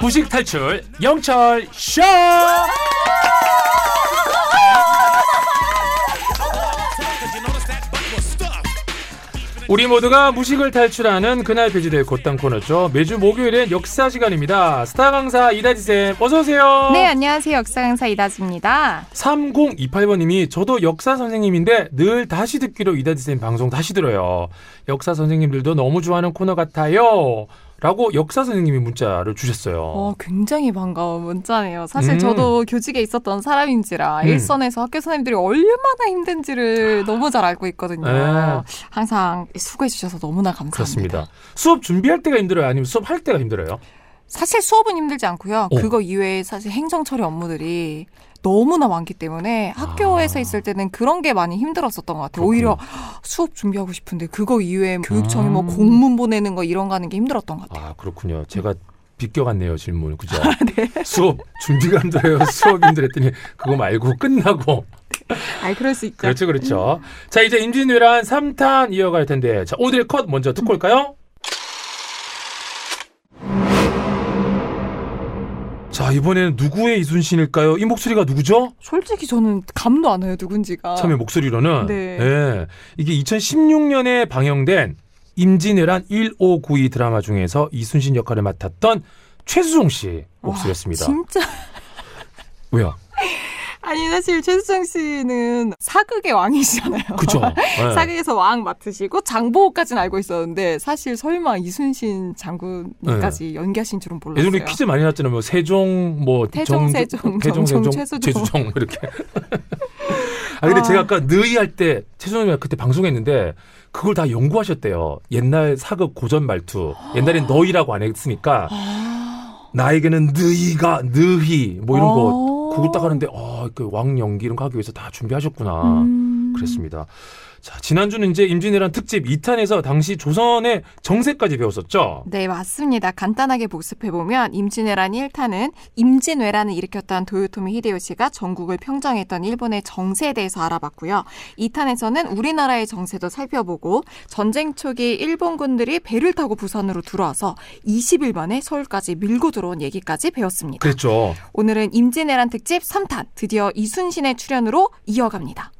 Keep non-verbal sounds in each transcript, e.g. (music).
무식 탈출 영철 쇼. 우리 모두가 무식을 탈출하는 그날 배지될 곧땅 코너죠. 매주 목요일엔 역사 시간입니다. 스타 강사 이다지 쌤 어서 오세요. 네, 안녕하세요. 역사 강사 이다지입니다. 3028번님이 저도 역사 선생님인데 늘 다시 듣기로 이다지 쌤 방송 다시 들어요. 역사 선생님들도 너무 좋아하는 코너 같아요. 라고 역사 선생님이 문자를 주셨어요. 어, 굉장히 반가운 문자네요. 사실 음. 저도 교직에 있었던 사람인지라 음. 일선에서 학교 선생님들이 얼마나 힘든지를 너무 잘 알고 있거든요. 네. 항상 수고해 주셔서 너무나 감사합니다. 그렇습니다. 수업 준비할 때가 힘들어요? 아니면 수업 할 때가 힘들어요? 사실 수업은 힘들지 않고요. 어. 그거 이외에 사실 행정 처리 업무들이 너무나 많기 때문에 학교에서 아. 있을 때는 그런 게 많이 힘들었었던 것 같아요. 그렇군요. 오히려 수업 준비하고 싶은데 그거 이외에 교육청에 뭐 음. 공문 보내는 거 이런 거 하는 게 힘들었던 것 같아요. 아 그렇군요. 제가 비껴갔네요 질문 그죠? (laughs) 네. 수업 준비가 힘들어요. 수업 힘들었더니 그거 말고 끝나고 (laughs) 아이 그럴 수 있죠. 그렇죠 그렇죠. 자 이제 임진왜란 3탄 이어갈 텐데 자 오늘 컷 먼저 듣고 올까요? 자 이번에는 누구의 이순신일까요? 이 목소리가 누구죠? 솔직히 저는 감도 안 와요 누군지가. 처음에 목소리로는 네. 예. 이게 2016년에 방영된 임진왜란 1592 드라마 중에서 이순신 역할을 맡았던 최수종 씨 와, 목소리였습니다. 진짜 왜요? 아니 사실 최수정 씨는 사극의 왕이시잖아요. 그죠? 예. (laughs) 사극에서 왕 맡으시고 장보고까지는 알고 있었는데 사실 설마 이순신 장군까지 연기하신 줄은 몰랐어요. 예전에 퀴즈 많이 났잖아요. 뭐 세종, 뭐 태종, 정- 세종, 태종, 정종, 세종, 최수종. (laughs) 이렇게. 아 근데 아. 제가 아까 느이 할 때 최수종이 그때 방송했는데 그걸 다 연구하셨대요. 옛날 사극 고전 말투. 옛날엔 (gasps) 너희라고 안 했으니까 아. 나에게는 느이가 느희 뭐 이런 거 어. 그걸 딱 하는데 어 그 왕 연기 이런 거 하기 위해서 다 준비하셨구나. 음. 그랬습니다. 자, 지난주는 이제 임진왜란 특집 2탄에서 당시 조선의 정세까지 배웠었죠. 네, 맞습니다. 간단하게 복습해 보면 임진왜란 1탄은 임진왜란을 일으켰던 도요토미 히데요시가 전국을 평정했던 일본의 정세에 대해서 알아봤고요. 2탄에서는 우리나라의 정세도 살펴보고 전쟁 초기 일본군들이 배를 타고 부산으로 들어와서 20일 만에 서울까지 밀고 들어온 얘기까지 배웠습니다. 그랬죠. 오늘은 임진왜란 특집 3탄 드디어 이순신의 출연으로 이어갑니다.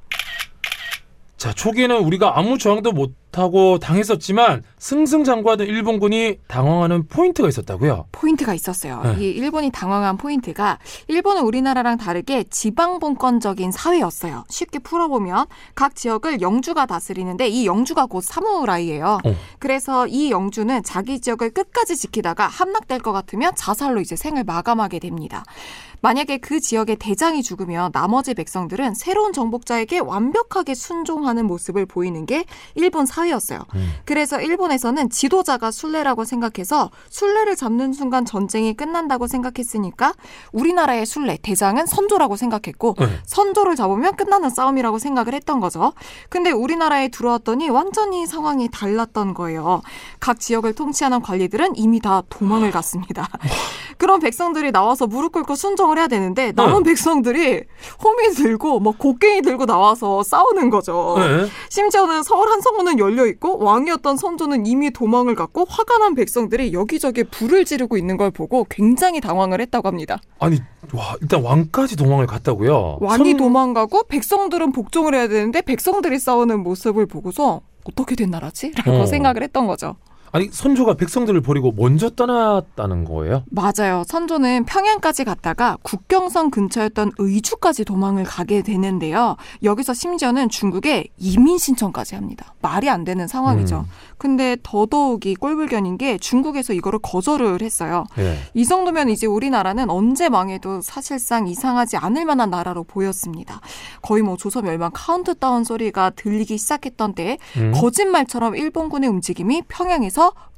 자, 초기에는 우리가 아무 저항도 못 하고 당했었지만 승승장구하던 일본군이 당황하는 포인트가 있었다고요. 포인트가 있었어요. 네. 이 일본이 당황한 포인트가 일본은 우리나라랑 다르게 지방분권적인 사회였어요. 쉽게 풀어보면 각 지역을 영주가 다스리는데 이 영주가 곧 사무라이예요. 어. 그래서 이 영주는 자기 지역을 끝까지 지키다가 함락될 것 같으면 자살로 이제 생을 마감하게 됩니다. 만약에 그 지역의 대장이 죽으면 나머지 백성들은 새로운 정복자에게 완벽하게 순종하는 모습을 보이는 게 일본 사회 였어요. 음. 그래서 일본에서는 지도자가 수뇌라고 생각해서 수뇌를 잡는 순간 전쟁이 끝난다고 생각했으니까 우리나라의 순례 대장은 선조라고 생각했고 네. 선조를 잡으면 끝나는 싸움이라고 생각을 했던 거죠. 근데 우리나라에 들어왔더니 완전히 상황이 달랐던 거예요. 각 지역을 통치하는 관리들은 이미 다 도망을 갔습니다. (laughs) 그런 백성들이 나와서 무릎 꿇고 순종을 해야 되는데 남은 네. 백성들이 호미 들고 뭐 곡괭이 들고 나와서 싸우는 거죠. 네. 심지어는 서울 한성문은 열려 있고 왕이었던 선조는 이미 도망을 갔고 화가 난 백성들이 여기저기 불을 지르고 있는 걸 보고 굉장히 당황을 했다고 합니다. 아니, 와, 일단 왕까지 도망을 갔다고요. 왕이 선- 도망가고 백성들은 복종을 해야 되는데 백성들이 싸우는 모습을 보고서 어떻게 된 나라지? 라고 어. 생각을 했던 거죠. 아니, 선조가 백성들을 버리고 먼저 떠났다는 거예요? 맞아요. 선조는 평양까지 갔다가 국경선 근처였던 의주까지 도망을 가게 되는데요. 여기서 심지어는 중국에 이민 신청까지 합니다. 말이 안 되는 상황이죠. 음. 근데 더더욱이 꼴불견인 게 중국에서 이거를 거절을 했어요. 네. 이 정도면 이제 우리나라는 언제 망해도 사실상 이상하지 않을 만한 나라로 보였습니다. 거의 뭐 조선 멸망 카운트다운 소리가 들리기 시작했던 때에 음. 거짓말처럼 일본군의 움직임이 평양에서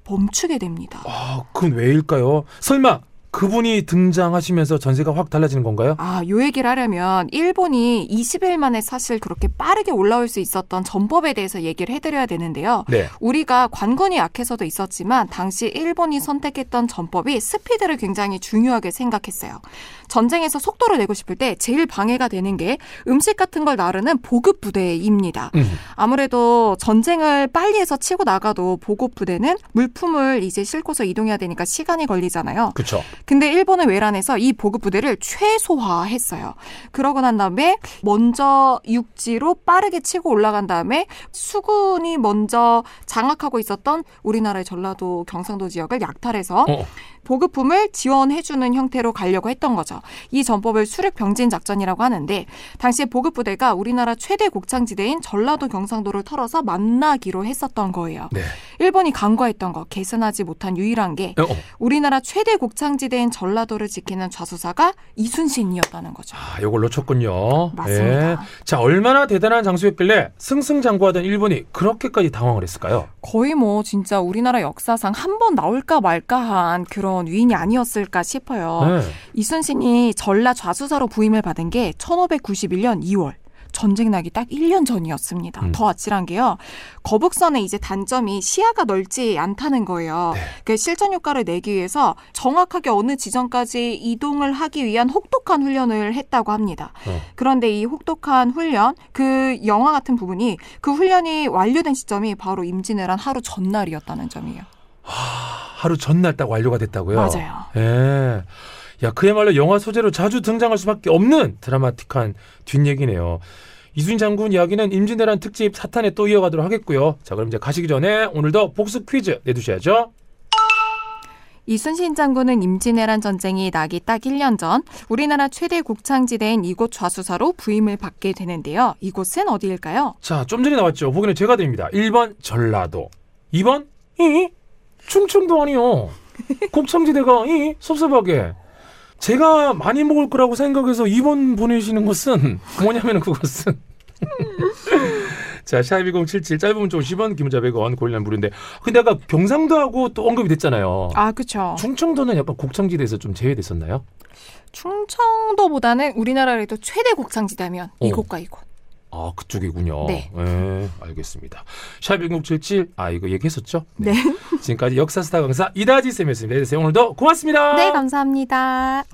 멈추게 됩니다. 아, 그건 왜일까요? 설마 그분이 등장하시면서 전세가 확 달라지는 건가요? 아, 요 얘기를 하려면 일본이 20일 만에 사실 그렇게 빠르게 올라올 수 있었던 전법에 대해서 얘기를 해드려야 되는데요. 네. 우리가 관군이 약해서도 있었지만 당시 일본이 선택했던 전법이 스피드를 굉장히 중요하게 생각했어요. 전쟁에서 속도를 내고 싶을 때 제일 방해가 되는 게 음식 같은 걸 나르는 보급 부대입니다. 음. 아무래도 전쟁을 빨리 해서 치고 나가도 보급 부대는 물품을 이제 싣고서 이동해야 되니까 시간이 걸리잖아요. 그쵸. 근데 일본은 외란에서 이 보급 부대를 최소화했어요. 그러고 난 다음에 먼저 육지로 빠르게 치고 올라간 다음에 수군이 먼저 장악하고 있었던 우리나라의 전라도 경상도 지역을 약탈해서 어. 보급품을 지원해주는 형태로 가려고 했던 거죠. 이 전법을 수륙 병진 작전이라고 하는데 당시에 보급 부대가 우리나라 최대 곡창지대인 전라도 경상도를 털어서 만나기로 했었던 거예요. 네. 일본이 간과했던 거 계산하지 못한 유일한 게 어, 어. 우리나라 최대 곡창지대 인 전라도를 지키는 좌수사가 이순신이었다는 거죠. 아, 요걸 놓쳤군요. 맞습니다. 예. 자, 얼마나 대단한 장수였길래 승승장구하던 일본이 그렇게까지 당황을 했을까요? 거의 뭐 진짜 우리나라 역사상 한 번 나올까 말까한 그런 위인이 아니었을까 싶어요. 네. 이순신이 전라 좌수사로 부임을 받은 게 1591년 2월. 전쟁 나기 딱 1년 전이었습니다. 음. 더 아찔한 게요. 거북선의 이제 단점이 시야가 넓지 않다는 거예요. 네. 그 실전 효과를 내기 위해서 정확하게 어느 지점까지 이동을 하기 위한 혹독한 훈련을 했다고 합니다. 어. 그런데 이 혹독한 훈련, 그 영화 같은 부분이 그 훈련이 완료된 시점이 바로 임진왜란 하루 전날이었다는 점이에요. 하루 전날 딱 완료가 됐다고요? 맞아요. 예. 야, 그야말로 영화 소재로 자주 등장할 수밖에 없는 드라마틱한 뒷얘기네요. 이순신 장군 이야기는 임진왜란 특집 사탄에 또 이어가도록 하겠고요. 자, 그럼 이제 가시기 전에 오늘도 복수 퀴즈 내두셔야죠. 이순신 장군은 임진왜란 전쟁이 나기 딱 1년 전 우리나라 최대 곡창지대인 이곳 좌수사로 부임을 받게 되는데요. 이곳은 어디일까요? 자, 좀 전에 나왔죠. 보기는 제가 드립니다. 1번 전라도. 2번 이 충청도 아니요. (laughs) 곡창지대가 이 섭섭하게. 제가 많이 먹을 거라고 생각해서 2번 보내시는 것은 (laughs) 뭐냐면 그것은 (laughs) 자, 샵1077 짧은 문자 50원, 긴 문자 100원, 고릴라 무료인데 근데 아까 경상도하고 또 언급이 됐잖아요. 아, 그쵸. 충청도는 약간 곡창지대에서 좀 제외됐었나요? 충청도보다는 우리나라에도 최대 곡창지대면 어. 이곳과 이곳. 아, 그쪽이군요. 네. 예, 알겠습니다. 샵1077, 아, 이거 얘기했었죠? 네. (laughs) 지금까지 역사스타 강사 이다지 쌤이었습니다. 이다지 쌤 오늘도 고맙습니다. 네, 감사합니다.